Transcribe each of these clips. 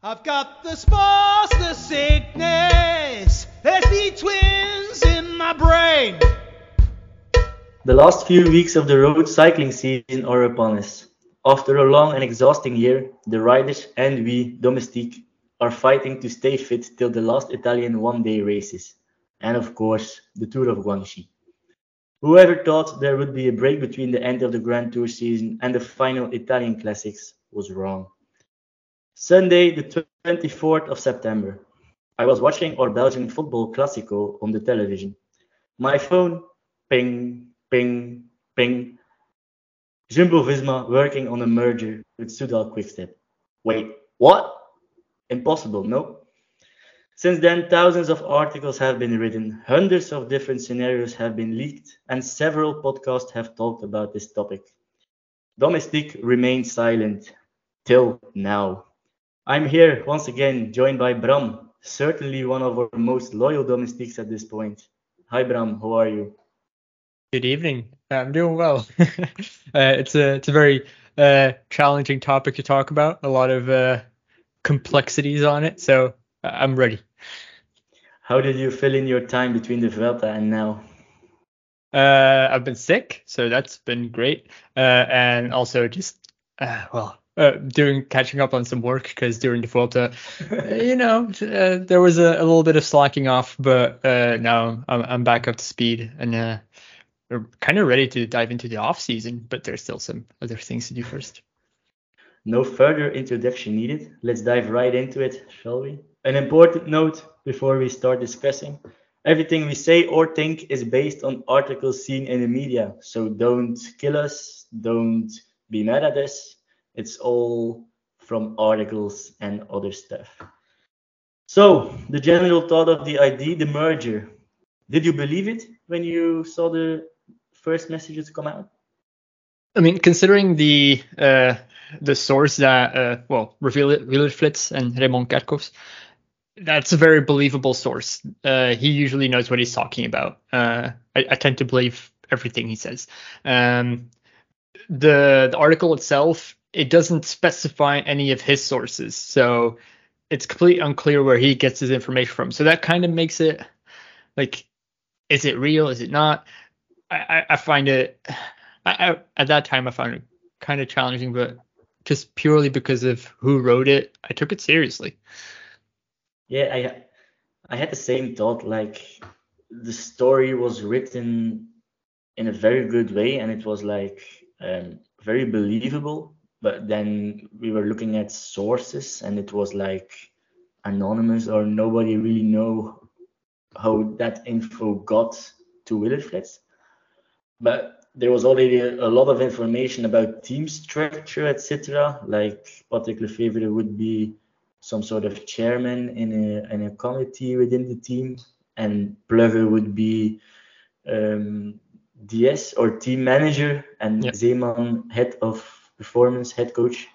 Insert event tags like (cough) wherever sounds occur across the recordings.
I've got the spores, the sickness. There's the twins in my brain. The last few weeks of the road cycling season are upon us. After a long and exhausting year, the riders and we, Domestique, are fighting to stay fit till the last Italian one-day races, and of course, the Tour of Guangxi. Whoever thought there would be a break between the end of the Grand Tour season and the final Italian Classics was wrong. Sunday, the 24th of September. I was watching our Belgian football Classico on the television. My phone, ping, ping, ping. Jumbo Visma working on a merger with Soudal Quickstep. Wait, what? Impossible, no? Since then, thousands of articles have been written, hundreds of different scenarios have been leaked, and several podcasts have talked about this topic. Domestique remained silent till now. I'm here once again, joined by Bram, certainly one of our most loyal domestics at this point. Hi, Bram, how are you? Good evening. I'm doing well. (laughs) uh, it's a it's a very uh, challenging topic to talk about. A lot of uh, complexities on it, so uh, I'm ready. How did you fill in your time between the Vuelta and now? Uh, I've been sick, so that's been great, uh, and also just well, doing catching up on some work because during the Vuelta, you know, uh, there was a, a, little bit of slacking off, but uh, now I'm, I'm back up to speed and uh, we're kind of ready to dive into the off season, but there's still some other things to do first. No further introduction needed. Let's dive right into it, shall we? An important note before we start discussing. Everything we say or think is based on articles seen in the media. So don't kill us, don't be mad at us. It's all from articles and other stuff. So, the general thought of the ID, the merger. Did you believe it when you saw the first messages come out? I mean, considering the uh, the source that uh, well, Wielerflits and Raymond Kerkhoffs, that's a very believable source. Uh, he usually knows what he's talking about. Uh, I, I, tend to believe everything he says. Um, the the article itself it doesn't specify any of his sources, so it's completely unclear where he gets his information from. So that kind of makes it like, is it real? Is it not? I, I find it I, at that time I found it kind of challenging, but just purely because of who wrote it, I took it seriously. Yeah, I I had the same thought. Like the story was written in a very good way, and it was like um, very believable. But then we were looking at sources, and it was like anonymous, or nobody really know how that info got to Wielerflits but there was already a, a, lot of information about team structure, etc. Like Patrick Lefevere would be some sort of chairman in a, in a committee within the team, and Plugge would be um, DS or team manager, and yep. Zeeman head of performance, head coach.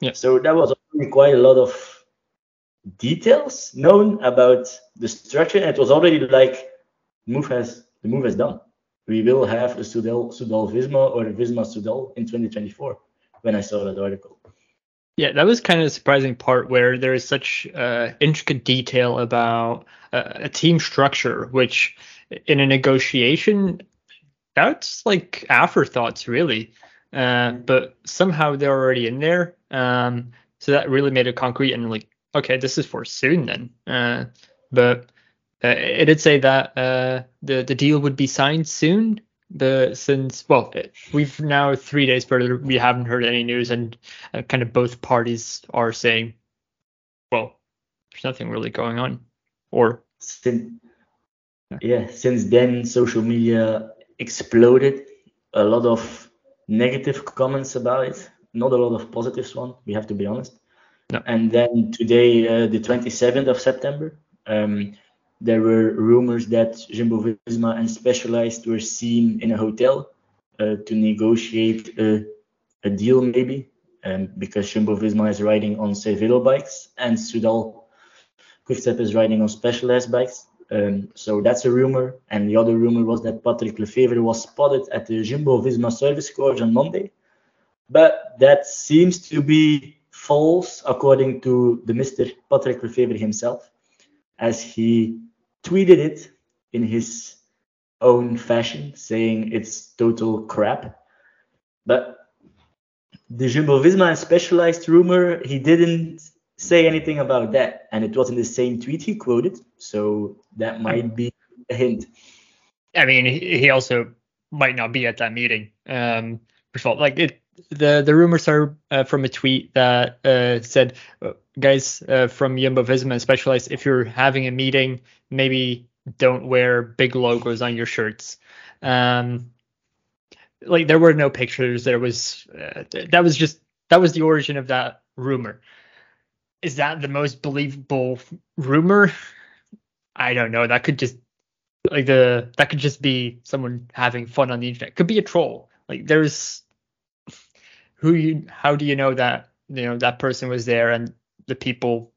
Yeah. So that was already quite a lot of details known about the structure, and it was already like move has the move has done we will have a Soudal, Soudal Visma or a Visma Soudal in 2024 when I saw that article. Yeah, that was kind of the surprising part where there is such uh, intricate detail about uh, a team structure, which in a negotiation, that's like afterthoughts, really. Uh, but somehow they're already in there. Um, so that really made it concrete and like, okay, this is for soon then. Uh, but uh, it did say that uh, the the deal would be signed soon. The since well, we've now three days further, we haven't heard any news, and uh, kind of both parties are saying, well, there's nothing really going on, or since yeah, since then social media exploded. A lot of negative comments about it, not a lot of positives one. We have to be honest. No. And then today, uh, the 27th of September. Um, there were rumors that Jumbo Visma and Specialized were seen in a hotel uh, to negotiate a, a deal, maybe, um, because Jumbo Visma is riding on Cervelo bikes and Soudal Quickstep is riding on Specialized bikes. Um, so that's a rumor. And the other rumor was that Patrick Lefevere was spotted at the Jumbo Visma service course on Monday. But that seems to be false, according to the Mr. Patrick Lefevere himself, as he tweeted it in his own fashion, saying it's total crap. But the Jumbo Visma Specialized rumor, he didn't say anything about that, and it was in the same tweet he quoted, so that might be a hint. I mean, he also might not be at that meeting. Um, first of all, like it, the the rumors are uh, from a tweet that uh, said, uh, guys uh, from Jumbo Visma and Specialized, if you're having a meeting, maybe don't wear big logos on your shirts. Um, like there were no pictures. There was uh, that was just that was the origin of that rumor. Is that the most believable rumor? I don't know. That could just like the that could just be someone having fun on the internet. Could be a troll. Like there's who you how do you know that you know that person was there and the people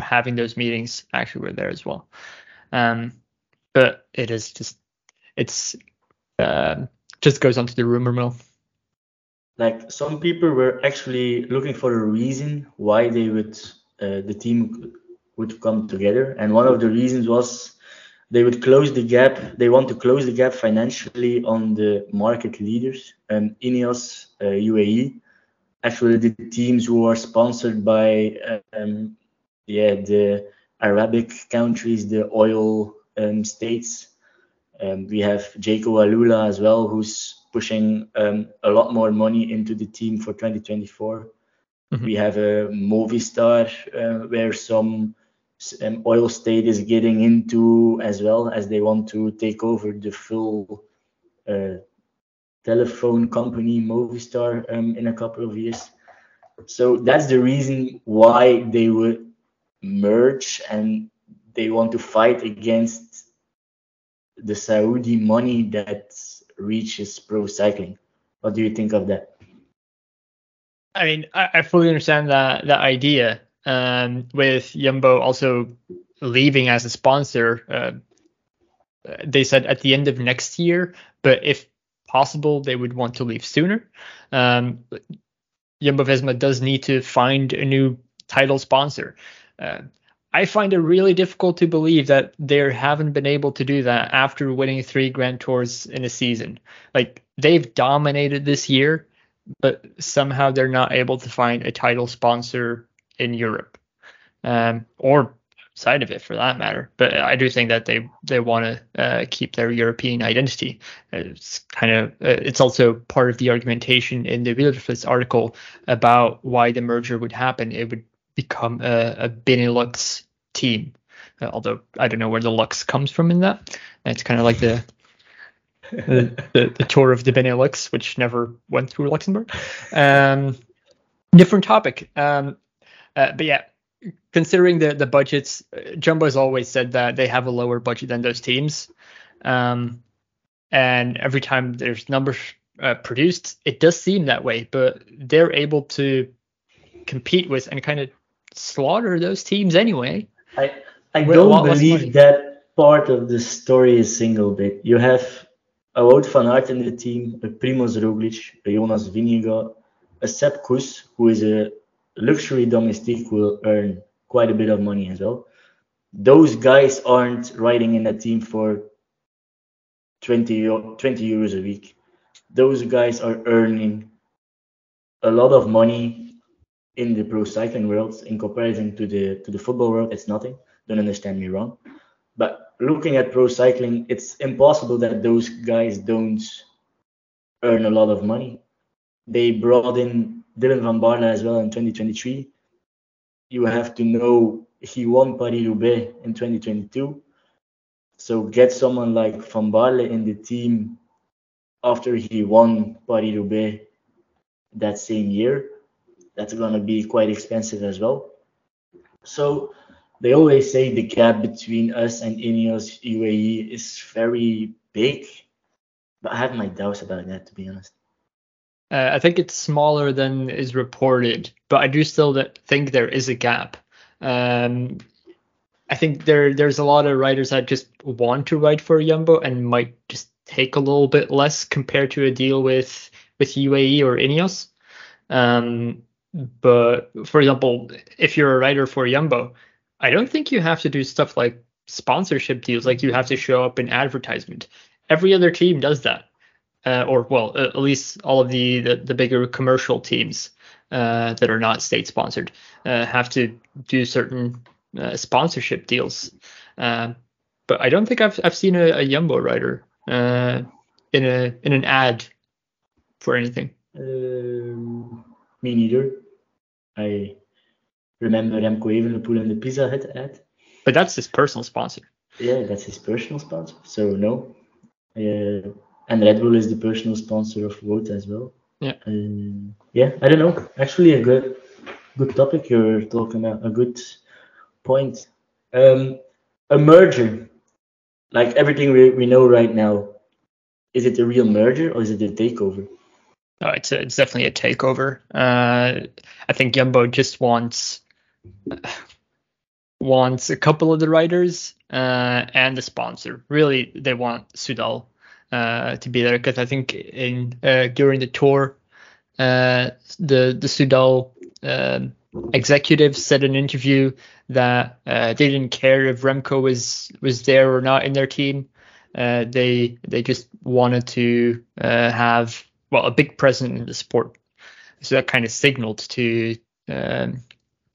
having those meetings actually were there as well. Um, but it is just it's uh, just goes onto the rumor mill. Like some people were actually looking for a reason why they would the team would come together, and one of the reasons was they would close the gap. They want to close the gap financially on the market leaders, um, Ineos, uh, UAE, actually the teams who are sponsored by um, yeah the Arabic countries, the oil um, states. Um, we have Jayco AlUla as well, who's pushing um, a lot more money into the team for 2024. Mm-hmm. We have a Movistar uh, where some um, oil state is getting into as well as they want to take over the full uh, telephone company Movistar um, in a couple of years. So that's the reason why they would merge and they want to fight against the Saudi money that reaches pro cycling. What do you think of that? I mean, I, I fully understand that that idea. Um, with Yumbo also leaving as a sponsor, uh, they said at the end of next year. But if possible, they would want to leave sooner. Um, Jumbo Visma does need to find a new title sponsor. Uh, I find it really difficult to believe that they haven't been able to do that after winning three Grand Tours in a season. Like they've dominated this year, but somehow they're not able to find a title sponsor in Europe, um, or side of it for that matter. But I do think that they they want to uh, keep their European identity. It's kind of uh, it's also part of the argumentation in the Wielerflits article about why the merger would happen. It would become a, a Benelux team. Uh, although I don't know where the Lux comes from in that. It's kind of like the, the, the the tour of the Benelux, which never went through Luxembourg. Um, different topic. Um, uh, but yeah, considering the the budgets, Jumbo's always said that they have a lower budget than those teams. Um, and every time there's numbers uh, produced, it does seem that way. But they're able to compete with and kind of slaughter those teams anyway. I I don't believe that part of the story is single bit. You have a Wout van Aert in the team, a Primoz Roglic, a Jonas Vingegaard, a Sepp Kuss, who is a luxury domestique, will earn quite a bit of money as well. Those guys aren't riding in a team for 20, 20 euros a week. Those guys are earning a lot of money in the pro cycling world in comparison to the to the football world it's nothing don't understand me wrong looking at pro cycling it's impossible that those guys don't earn a lot of money. They brought in Dylan van Baarle as well in 2023 you have to know he won Paris-Roubaix in 2022 so get someone like van Baarle in the team after he won Paris-Roubaix that same year. That's to be quite expensive as well. So they always say the gap between us and Ineos UAE is very big, but I have my doubts about that to be honest. Uh, I think it's smaller than is reported, but I do still think there is a gap. Um, I think there there's a lot of riders that just want to ride for Jumbo and might just take a little bit less compared to a deal with with UAE or Ineos. Um, But for example, if you're a writer for Jumbo, I don't think you have to do stuff like sponsorship deals, like you have to show up in advertisement. Every other team does that, uh, or well, at least all of the the, the bigger commercial teams uh, that are not state sponsored uh, have to do certain uh, sponsorship deals. Uh, but I don't think I've I've seen a, a Jumbo writer uh, in a in an ad for anything. Um, me neither. I remember Remco Evenepoel in the Pizza Hut ad. But that's his personal sponsor. Yeah, that's his personal sponsor. So no. Uh, and Red Bull is the personal sponsor of Wout as well. Yeah. Uh, yeah, I don't know. Actually, a good good topic you're talking about. A good point. Um, a merger, like everything we, we know right now, is it a real merger or is it a takeover? No, it's a, it's definitely a takeover. Uh, I think Jumbo just wants (sighs) wants a couple of the writers uh, and the sponsor. Really, they want Soudal uh, to be there because I think in uh, during the tour, uh, the the Soudal um, executives said in an interview that uh, they didn't care if Remco was was there or not in their team. Uh, they they just wanted to have well a big presence in the sport. So that kind of signaled to um,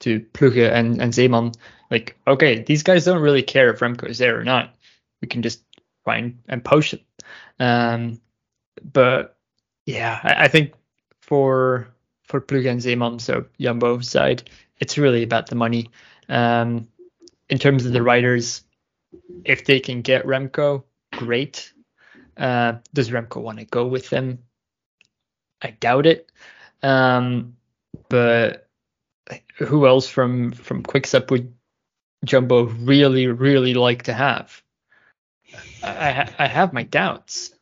to Plugge and, and Zeeman, like, okay, these guys don't really care if Remco is there or not. We can just find and poach it. Um, but yeah, I, I, think for for Plugge and Zeeman, so Jumbo side, it's really about the money. Um, in terms of the riders, if they can get Remco, great. Uh, does Remco want to go with them? I doubt it. Um, but who else from from Quickstep would Jumbo really really like to have? I I have my doubts.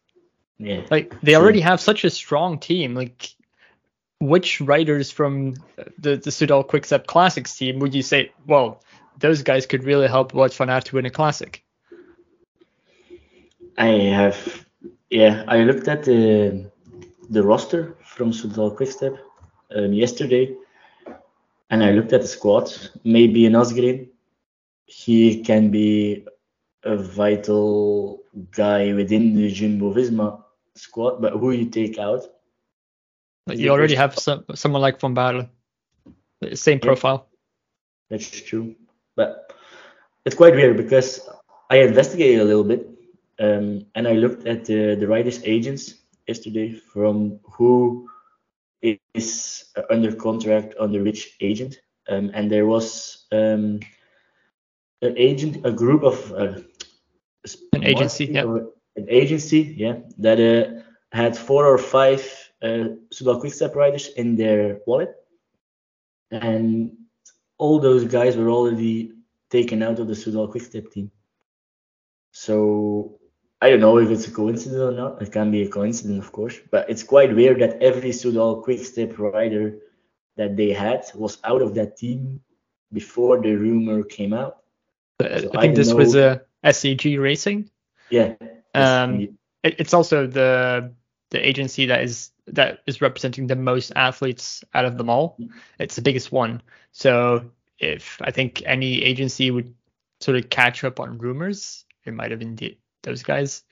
Yeah. Like they already have such a strong team. Like which riders from the the Soudal Quickstep Classics team would you say? Well, those guys could really help Wout van Aert to win a classic. I have, yeah. I looked at the the roster from Soudal Quickstep um, yesterday, and I looked at the squad. Maybe an Asgreen, he can be a vital guy within the Jumbo Visma squad, but who you take out? You already have some, someone like Van Baarle, same profile. Yeah, that's true, but it's quite weird because I investigated a little bit um, and I looked at the, the riders' agents yesterday from who is under contract under which agent. Um, and there was um, an agent, a group of uh, an agency, yeah, an agency, yeah, that uh, had four or five uh, Soudal Quickstep riders in their wallet, and all those guys were already taken out of the Soudal Quickstep team. So I don't know if it's a coincidence or not. It can be a coincidence, of course, but it's quite weird that every Soudal Quickstep rider that they had was out of that team before the rumor came out. Uh, so I think I this know. was a SEG Racing. Yeah. Um, it, it's also the the agency that is that is representing the most athletes out of them all. It's the biggest one. So if I think any agency would sort of catch up on rumors, it might have indeed those guys.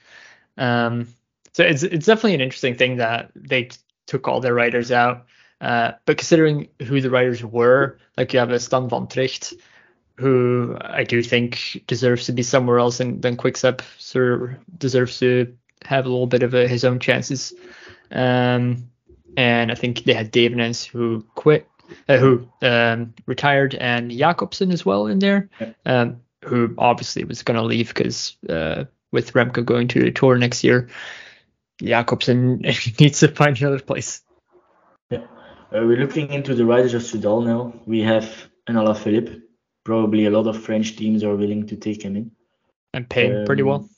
Um, so it's it's definitely an interesting thing that they t- took all their writers out. Uh, but considering who the writers were, like you have a Stan van Tricht, who I do think deserves to be somewhere else than, than Quickstep, so deserves to have a little bit of a, his own chances. Um, and I think they had Devenyns who quit, uh, who um, retired, and Jakobsen as well in there, um, who obviously was going to leave because uh, with Remco going to the tour next year, Jakobsen (laughs) needs to find another place. Yeah. Uh, we're looking into the riders of Soudal now. We have an Alaphilippe. Probably a lot of French teams are willing to take him in. And pay him um, pretty well.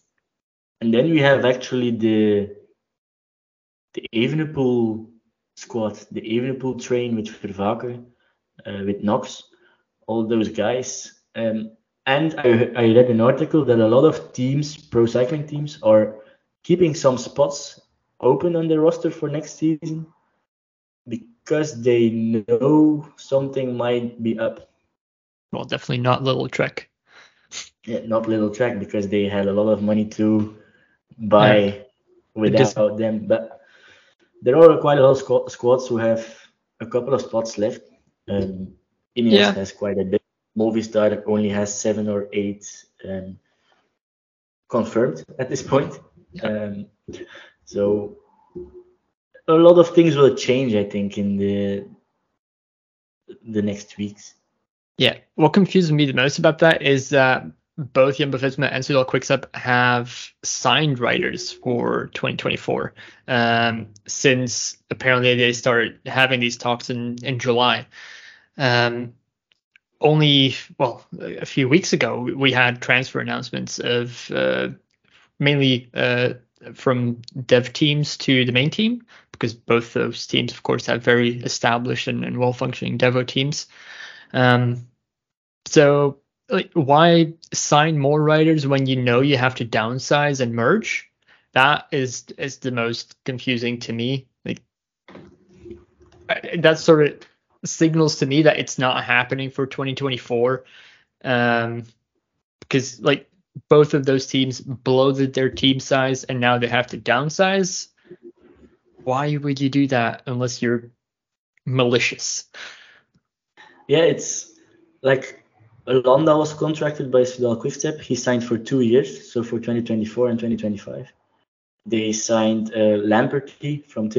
And then we have actually the the Evenepoel squad, the Evenepoel train with Vervaeke, uh, with Knox, all those guys. Um, and I, I read an article that a lot of teams, pro cycling teams, are keeping some spots open on their roster for next season because they know something might be up. Well, definitely not Lidl-Trek. Yeah, not Lidl-Trek because they had a lot of money to buy Yeah. without Just- them. But there are quite a lot of squ- squads who have a couple of spots left. Um, Ineos Yeah. has quite a bit. Movistar only has seven or eight um, confirmed at this point. Um, so a lot of things will change, I think, in the the next weeks. Yeah. What confuses me the most about that is that both Jumbo Visma and Soudal Quickstep have signed riders for 2024 um, since apparently they started having these talks in, in July. Um, only, well, a few weeks ago, we had transfer announcements of uh, mainly uh, from dev teams to the main team because both those teams, of course, have very established and, and well functioning Devo teams. Um, so like, why sign more riders when you know you have to downsize and merge? That is is the most confusing to me. Like I- that sort of signals to me that it's not happening for 2024. Um, because like both of those teams bloated their team size and now they have to downsize. Why would you do that unless you're malicious? Yeah, it's like Landa was contracted by Soudal Quickstep. He signed for two years, so for 2024 and 2025. They signed uh, Lamperti from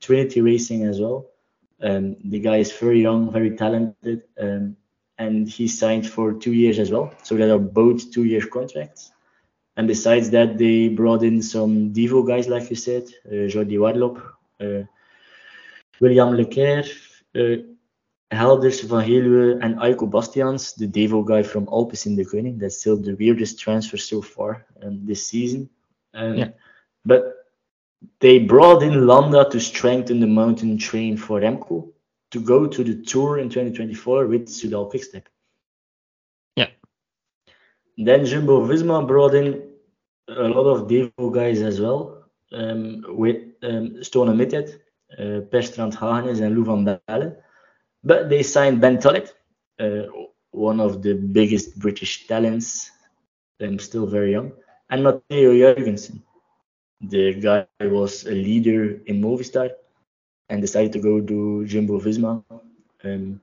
Trinity Racing as well. Um, the guy is very young, very talented, um, and he signed for two years as well. So that are both two-year contracts. And besides that, they brought in some Devo guys, like you said, uh, Jordi Warlop, uh, William Lecerf, uh, Gelders, Van Heluwe, and Ayco Bastiaens, the Devo guy from Alpecin-Deceuninck. That's still the weirdest transfer so far um, this season. Um, Yeah. But they brought in Landa to strengthen the mountain train for Remco to go to the Tour in 2024 with Soudal Quickstep. Yeah. Then Jumbo Visma brought in a lot of Devo guys as well, um, with um, Staune-Mittet, uh, Per Strand Hagenes, and Lou van Bellen. But they signed Ben Tulett, uh, one of the biggest British talents, and still very young, and Matteo Jorgenson. The guy was a leader in Movistar and decided to go to Jumbo Visma um,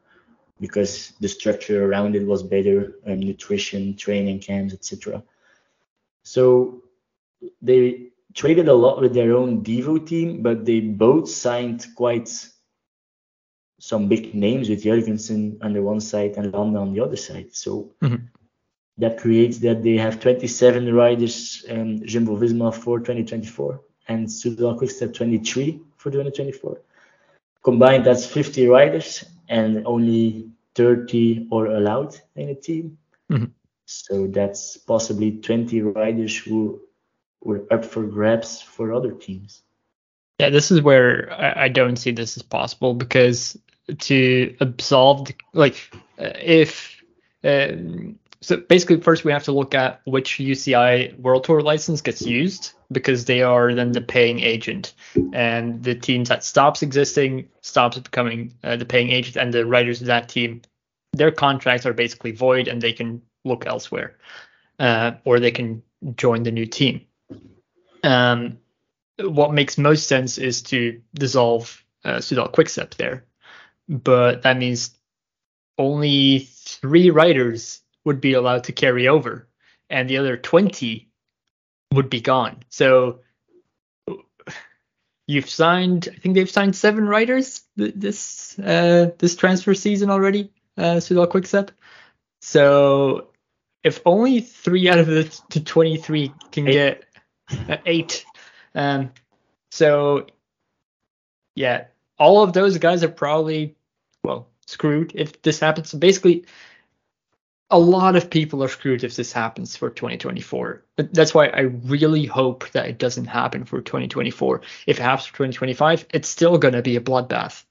because the structure around it was better, um, nutrition, training camps, etc. So they traded a lot with their own Devo team, but they both signed quite some big names with Jorgenson on the one side and Landa on the other side. So Mhm. That creates that they have 27 riders um, Jumbo Visma for 2024 and Soudal Quickstep 23 for 2024. Combined, that's 50 riders and only 30 are allowed in a team. Mhm. So that's possibly 20 riders who were up for grabs for other teams. Yeah, this is where I, I don't see this as possible because to absolve, the, like, uh, if um, so, basically first we have to look at which UCI World Tour license gets used because they are then the paying agent, and the teams that stops existing stops becoming uh, the paying agent, and the riders of that team, their contracts are basically void, and they can look elsewhere, uh, or they can join the new team. Um, what makes most sense is to dissolve uh, Soudal Quickstep there, but that means only three riders would be allowed to carry over, and the other twenty would be gone. So you've signed, I think they've signed seven riders th- this uh, this transfer season already, uh, Soudal Quickstep. So if only three out of the t- 23 can Eight. get uh, eight, um, so yeah, all of those guys are probably well screwed if this happens. So basically, a lot of people are screwed if this happens for 2024. But that's why I really hope that it doesn't happen for 2024. If it happens for 2025, it's still going to be a bloodbath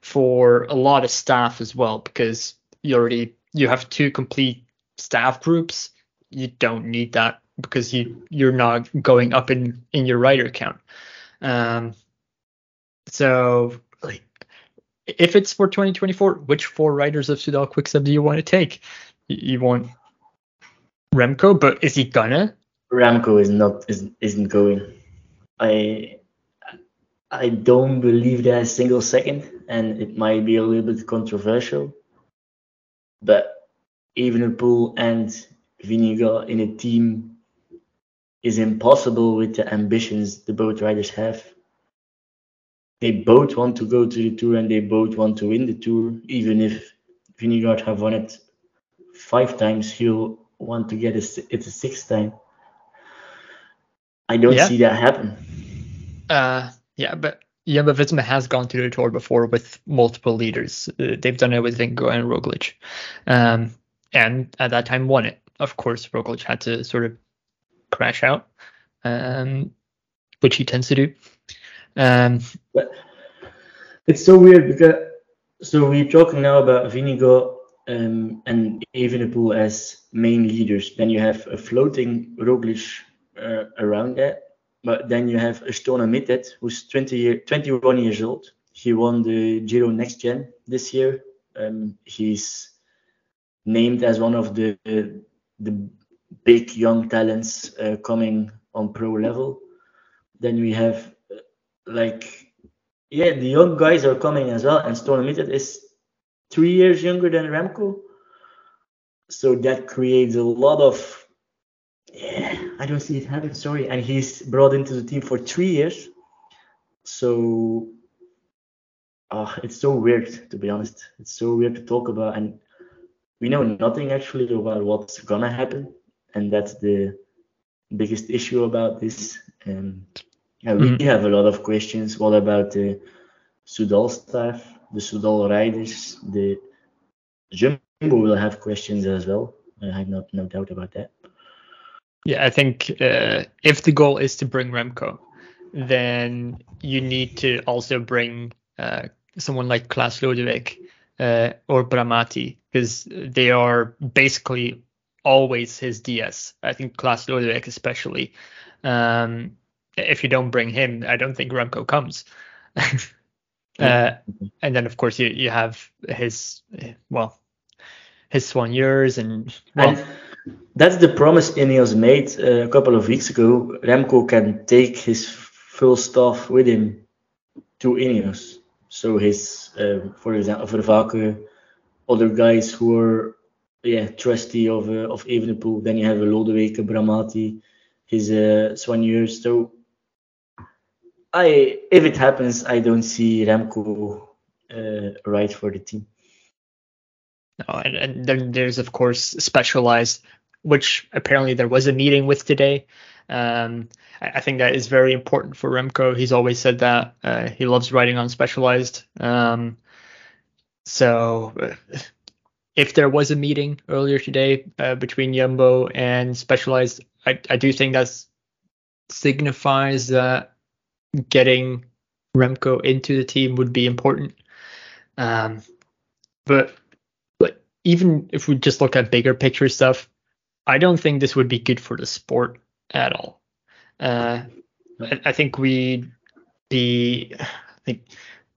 for a lot of staff as well because you already you have two complete staff groups. You don't need that because you you're not going up in in your writer count. Um, so like if it's for 2024, which four writers of Soudal Quickstep do you want to take? You want Remco, but is he gonna? Remco is not is, isn't going. I I don't believe that a single second, and it might be a little bit controversial. But even a Evenepoel and Vingegaard in a team is impossible with the ambitions the both riders have. They both want to go to the tour and they both want to win the tour. Even if Vingegaard have won it five times, he'll want to get it it's a sixth time. I don't Yeah. see that happen. Uh, yeah, but Jumbo Visma has gone to the tour before with multiple leaders. Uh, they've done it with Vingo and Roglic, um, and at that time won it. Of course, Roglic had to sort of crash out, um, which he tends to do. Um, But it's so weird because so we're talking now about Vinigo um, and Evenepoel as main leaders. Then you have a floating Roglic uh, around that, but then you have Estona Mittet, who's 20 year, 21 years old. He won the Giro Next Gen this year. Um, he's named as one of the the big young talents uh, coming on pro level. Then we have uh, like yeah, the young guys are coming as well, and Stone Limited is three years younger than Remco, so that creates a lot of yeah. I don't see it happen. Sorry, and he's brought into the team for three years, so ah, it's so weird to be honest. It's so weird to talk about, and we know nothing actually about what's gonna happen, and that's the biggest issue about this. Um, yeah, we Mhm. have a lot of questions. What about the Soudal staff, the Soudal riders, the Jumbo will have questions as well. I have no, doubt about that. Yeah, I think uh, if the goal is to bring Remco, then you need to also bring uh, someone like Klaas Lodewijk uh, or Bramati because they are basically always his DS. I think Klaas Lodewijk especially. Um, if you don't bring him, I don't think Remco comes. (laughs) uh, and then of course you you have his well his soigneurs and well, And that's the promise Ineos made uh, a couple of weeks ago. Remco can take his full staff with him to Ineos. So his, uh, for example, Vervaeke, other guys who are yeah trusty of uh, of Evenepoel. Then you have a Lodewijk, a Bramati, his uh, soigneurs. So I, if it happens, I don't see Remco uh, right for the team. No, and, and then there's of course specialized, which apparently there was a meeting with today. Um, I, I think that is very important for Remco. He's always said that uh, he loves riding on specialized. Um, so uh, if there was a meeting earlier today uh, between Jumbo and Specialized, I, I do think that signifies that getting Remco into the team would be important. Um, but but even if we just look at bigger picture stuff, I don't think this would be good for the sport at all. Uh, I, I think we be I think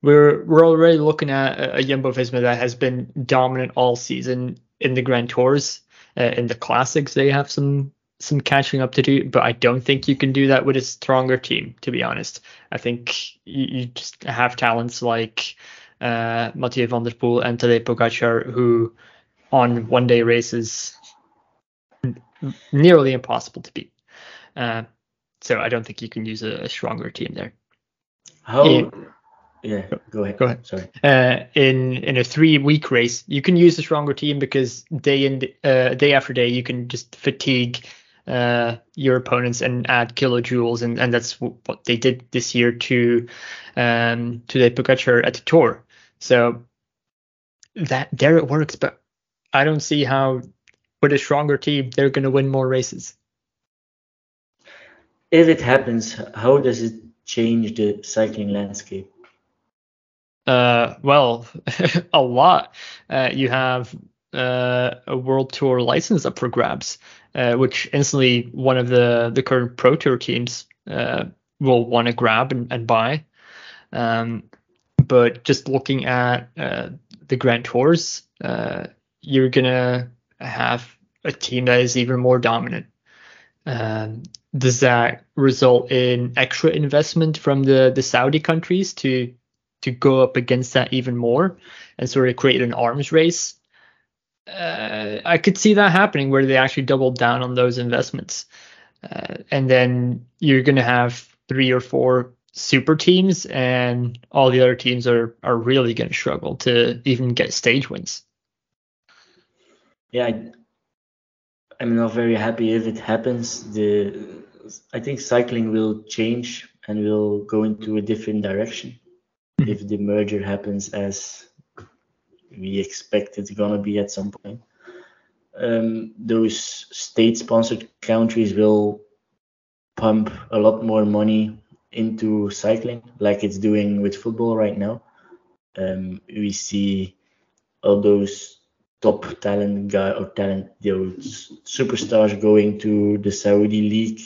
we're we're already looking at a, a Jumbo Visma that has been dominant all season in the Grand Tours. Uh, in the classics, they have some some catching up to do, but I don't think you can do that with a stronger team. To be honest, I think you, you just have talents like uh, Mathieu van der Poel and Tadej Pogacar who, on one day races, nearly impossible to beat. Uh, so I don't think you can use a, a stronger team there. How? Yeah. Yeah, go ahead. Go ahead. Sorry. uh, in in a three week race, you can use a stronger team because day in uh, day after day you can just fatigue uh, your opponents and add kilojoules, and, and that's w- what they did this year to um, to the Pogacar at the Tour. So that there it works, but I don't see how with a stronger team they're going to win more races. If it happens, how does it change the cycling landscape? Uh, well, (laughs) a lot. Uh, you have uh, a World Tour license up for grabs, uh, which instantly one of the the current Pro Tour teams uh, will want to grab and, and buy. Um, but just looking at uh, the Grand Tours, uh, you're gonna have a team that is even more dominant. Um, does that result in extra investment from the the Saudi countries to to go up against that even more and sort of create an arms race? Uh, I could see that happening where they actually double down on those investments, uh, and then you're going to have three or four super teams, and all the other teams are are really going to struggle to even get stage wins. Yeah, I, I'm not very happy if it happens. The I think cycling will change and will go into a different direction mm-hmm. if the merger happens as we expect it's gonna be at some point. Um, those state-sponsored countries will pump a lot more money into cycling, like it's doing with football right now. Um, we see all those top talent guy or talent those superstars going to the Saudi league.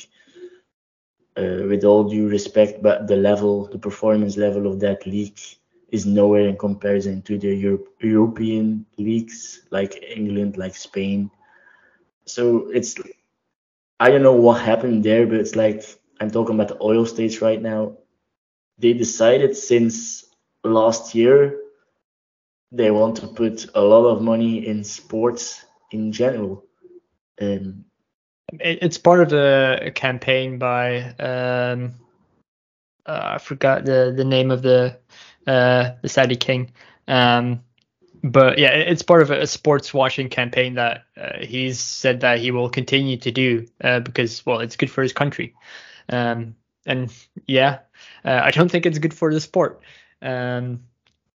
Uh, with all due respect, but the level, the performance level of that league is nowhere in comparison to the Europe, European leagues like England, like Spain. So it's I don't know what happened there, but it's like I'm talking about the oil states right now. They decided since last year they want to put a lot of money in sports in general. Um, it's part of a campaign by um, uh, I forgot the the name of the uh, the Saudi king. Um, but yeah, it's part of a, sports washing campaign that uh, he's said that he will continue to do uh, because well, it's good for his country. Um, and yeah, uh, I don't think it's good for the sport. Um,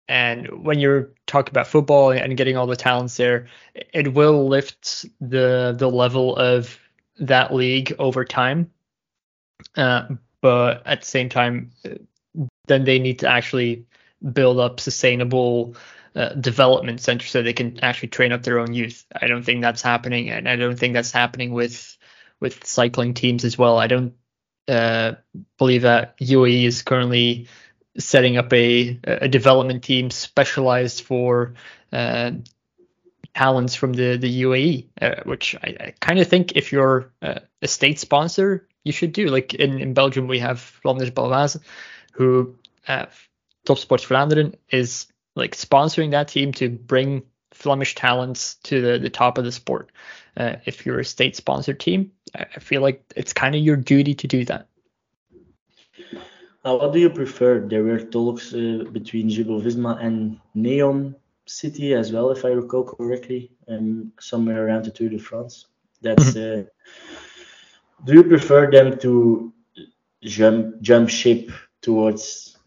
and when you're talking about football and getting all the talents there, it will lift the the level of that league over time. Uh, but at the same time, then they need to actually build up sustainable uh, development centers so they can actually train up their own youth. I don't think that's happening, and I don't think that's happening with with cycling teams as well. I don't uh, believe that UAE is currently setting up a a development team specialized for uh, talents from the the UAE, uh, which I, I kind of think if you're uh, a state sponsor, you should do. Like in, in Belgium, we have Flanders Baloise, who uh, Top Sports Vlaanderen is like sponsoring that team to bring Flemish talents to the, the top of the sport. Uh, if you're a state sponsored team, I feel like it's kind of your duty to do that. Uh, what do you prefer? There were talks uh, between Jumbo Visma and Neom City as well, if I recall correctly, um, somewhere around the Tour de France. That's. Mm-hmm. Uh, do you prefer them to jump jump ship towards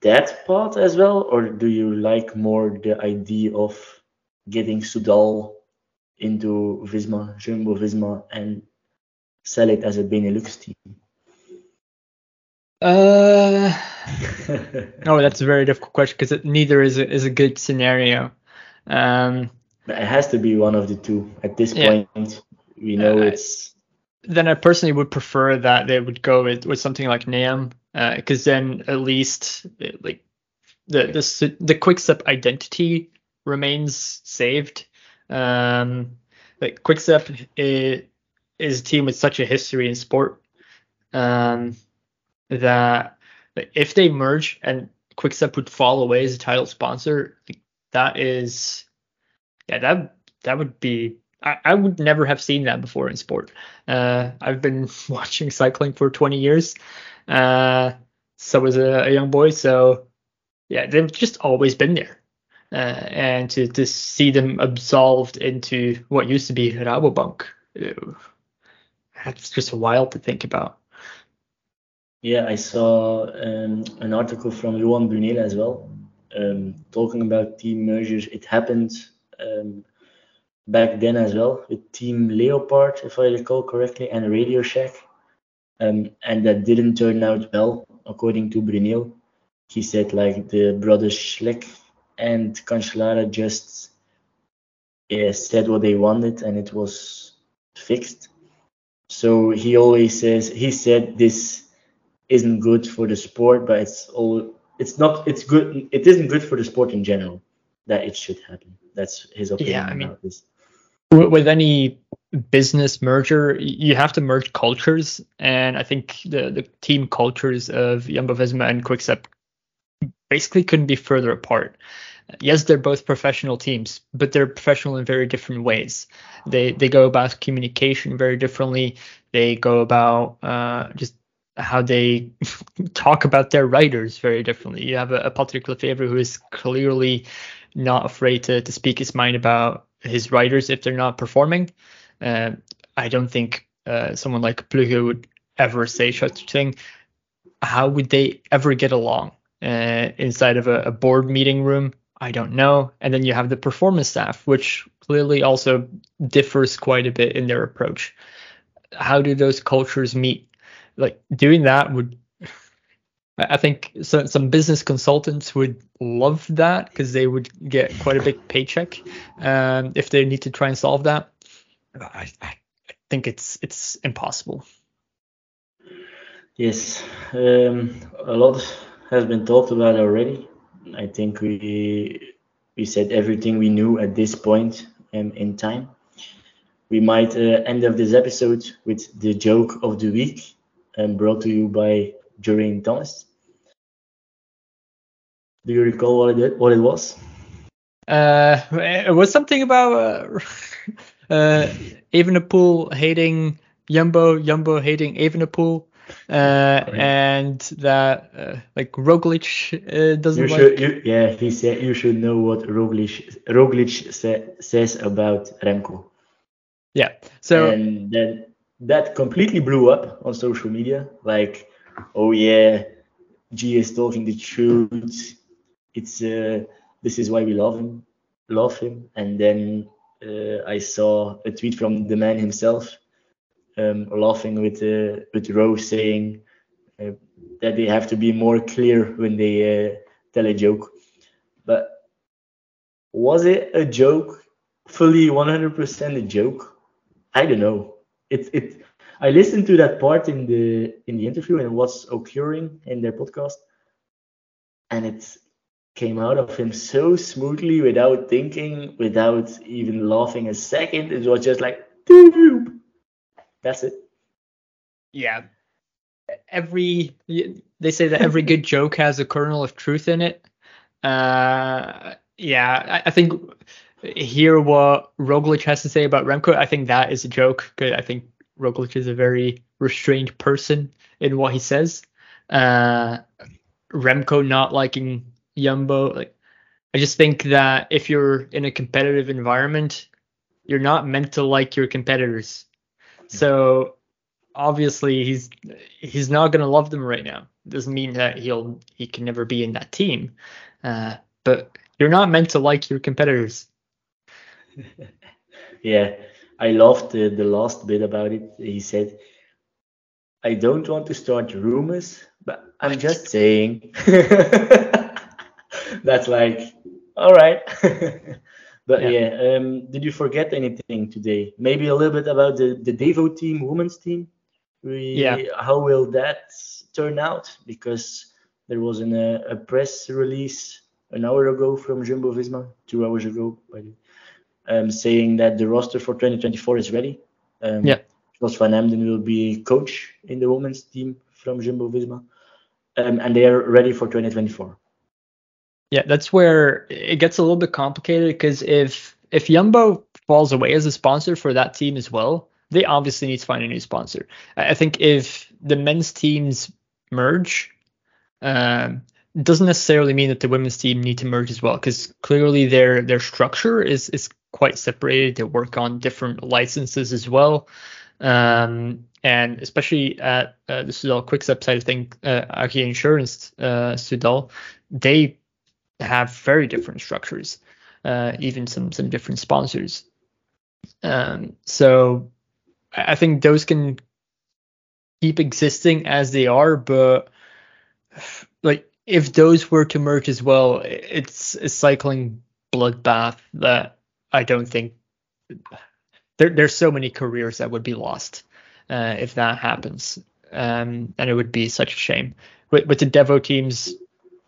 that part as well, or do you like more the idea of getting Soudal into Visma, Jumbo Visma, and sell it as a Benelux team? Uh, (laughs) no, that's a very difficult question because neither is a, is a good scenario. Um, it has to be one of the two at this yeah. point. We know uh, it's. Then I personally would prefer that they would go with, with something like Neom because uh, then at least like the the the Quickstep identity remains saved. Um, like Quickstep is, is a team with such a history in sport um, that if they merge and Quickstep would fall away as a title sponsor, that is yeah that that would be I, I would never have seen that before in sport. Uh, I've been (laughs) watching cycling for 20 years. Uh, so was a, a, young boy. So yeah, they've just always been there. Uh, and to, to see them absolved into what used to be Rabobank, ew, that's just wild to think about. Yeah, I saw um, an article from Johan Bruyneel as well, um, talking about team mergers. It happened um, back then as well with Team Leopard, if I recall correctly, and Radio Shack um, and that didn't turn out well, according to Bruyneel. He said like the brothers Schleck and Cancellara just yeah, said what they wanted and it was fixed. So he always says he said this isn't good for the sport, but it's all it's not it's good it isn't good for the sport in general that it should happen. That's his opinion Yeah, I mean- about this. With any business merger, you have to merge cultures, and I think the the team cultures of Jumbo Visma and Quickstep basically couldn't be further apart. Yes, they're both professional teams, but they're professional in very different ways. They they go about communication very differently. They go about uh, just how they (laughs) talk about their riders very differently. You have a, a Patrick Lefevere who is clearly not afraid to, to speak his mind about his riders if they're not performing. Uh, I don't think uh, someone like Plugge would ever say such a thing. How would they ever get along uh, inside of a, a board meeting room? I don't know. And then you have the performance staff, which clearly also differs quite a bit in their approach. How do those cultures meet? Like doing that would I think so, some business consultants would love that because they would get quite a big paycheck um, if they need to try and solve that. I, I think it's it's impossible. Yes, um, a lot has been talked about already. I think we we said everything we knew at this point um, in time. We might uh, end of this episode with the joke of the week, um, brought to you by Geraint Thomas. Do you recall what it what it was? Uh, it was something about uh, (laughs) uh, Evenepoel hating Jumbo, Jumbo hating Evenepoel, uh, and that uh, like Roglic uh, doesn't You like. should, you, yeah, he said you should know what Roglic Roglic sa- says about Remco. Yeah. So and then that completely blew up on social media. Like, oh yeah, G is talking the truth. It's uh, this is why we love him, love him. And then uh, I saw a tweet from the man himself, um, laughing with uh, with Rose saying that they have to be more clear when they tell a joke. But was it a joke? Fully 100% a joke? I don't know. It it. I listened to that part in the in the interview and Watts Occurring in their podcast, and it came out of him so smoothly without thinking, without even laughing a second. It was just like, "Doop." that's it. yeah, every they say that every good joke has a kernel of truth in it. Uh, yeah, I, I think hear what Roglic has to say about Remco. I think that is a joke because I think Roglic is a very restrained person in what he says. Uh, Remco not liking Jumbo, like I just think that if you're in a competitive environment, you're not meant to like your competitors. So obviously he's he's not gonna love them right now. Doesn't mean that he'll he can never be in that team. Uh, but you're not meant to like your competitors. (laughs) Yeah, I loved the, the last bit about it. He said, I don't want to start rumors, but I'm (laughs) just saying. (laughs) (laughs) That's like, all right. (laughs) but Yeah. yeah, um, did you forget anything today? Maybe a little bit about the, the Devo team, women's team? We, Yeah. How will that turn out? Because there was an, uh, a press release an hour ago from Jumbo Visma, two hours ago, by um, saying that the roster for 2024 is ready. Um, Yeah. Jos van Emden will be coach in the women's team from Jumbo Visma, um, and they are ready for 2024. Yeah, that's where it gets a little bit complicated because if if Jumbo falls away as a sponsor for that team as well, they obviously need to find a new sponsor. I think if the men's teams merge, um, doesn't necessarily mean that the women's team need to merge as well because clearly their their structure is is quite separated. They work on different licenses as well. Um, and especially at uh, the Soudal Quickstep side of things, uh, AG Insurance, uh, Soudal, they have very different structures, uh, even some some different sponsors. Um, so I think those can keep existing as they are, but like if those were to merge as well, it's a cycling bloodbath that I don't think there, there's so many careers that would be lost uh, if that happens, um, and it would be such a shame. With, with the Devo teams,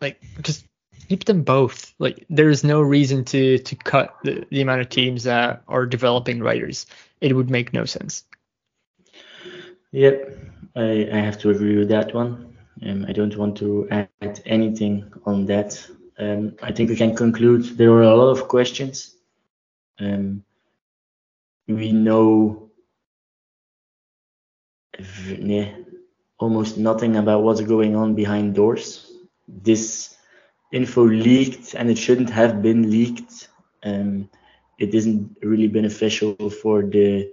like just keep them both. Like there's no reason to to cut the, the amount of teams that are developing writers. It would make no sense. Yep, I, I have to agree with that one. Um, I don't want to add anything on that. Um, I think we can conclude there were a lot of questions. Um, we know yeah, almost nothing about what's going on behind doors. This info leaked and it shouldn't have been leaked. Um, it isn't really beneficial for the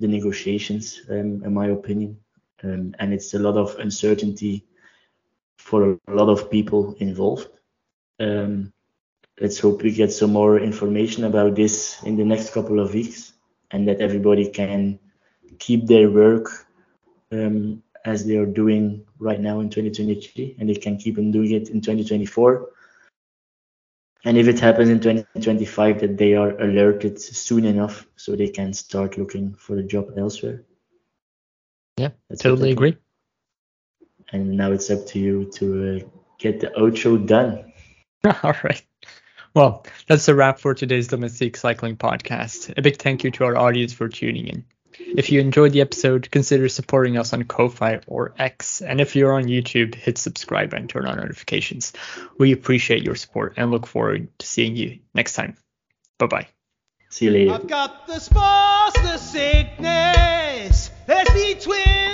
the negotiations, um, in my opinion, um, and it's a lot of uncertainty for a lot of people involved. Um, let's hope we get some more information about this in the next couple of weeks, and that everybody can keep their work um, as they are doing right now in 2023, and they can keep on doing it in 2024. And if it happens in 2025, that they are alerted soon enough so they can start looking for a job elsewhere. Yeah, That's totally agree. And now it's up to you to uh, get the outro done. (laughs) All right. Well, that's a wrap for today's Domestic Cycling podcast. A big thank you to our audience for tuning in. If you enjoyed the episode, consider supporting us on Ko-Fi or X. And if you're on YouTube, hit subscribe and turn on notifications. We appreciate your support and look forward to seeing you next time. Bye bye. See you later. I've got the spores, the sickness. Let's be twins.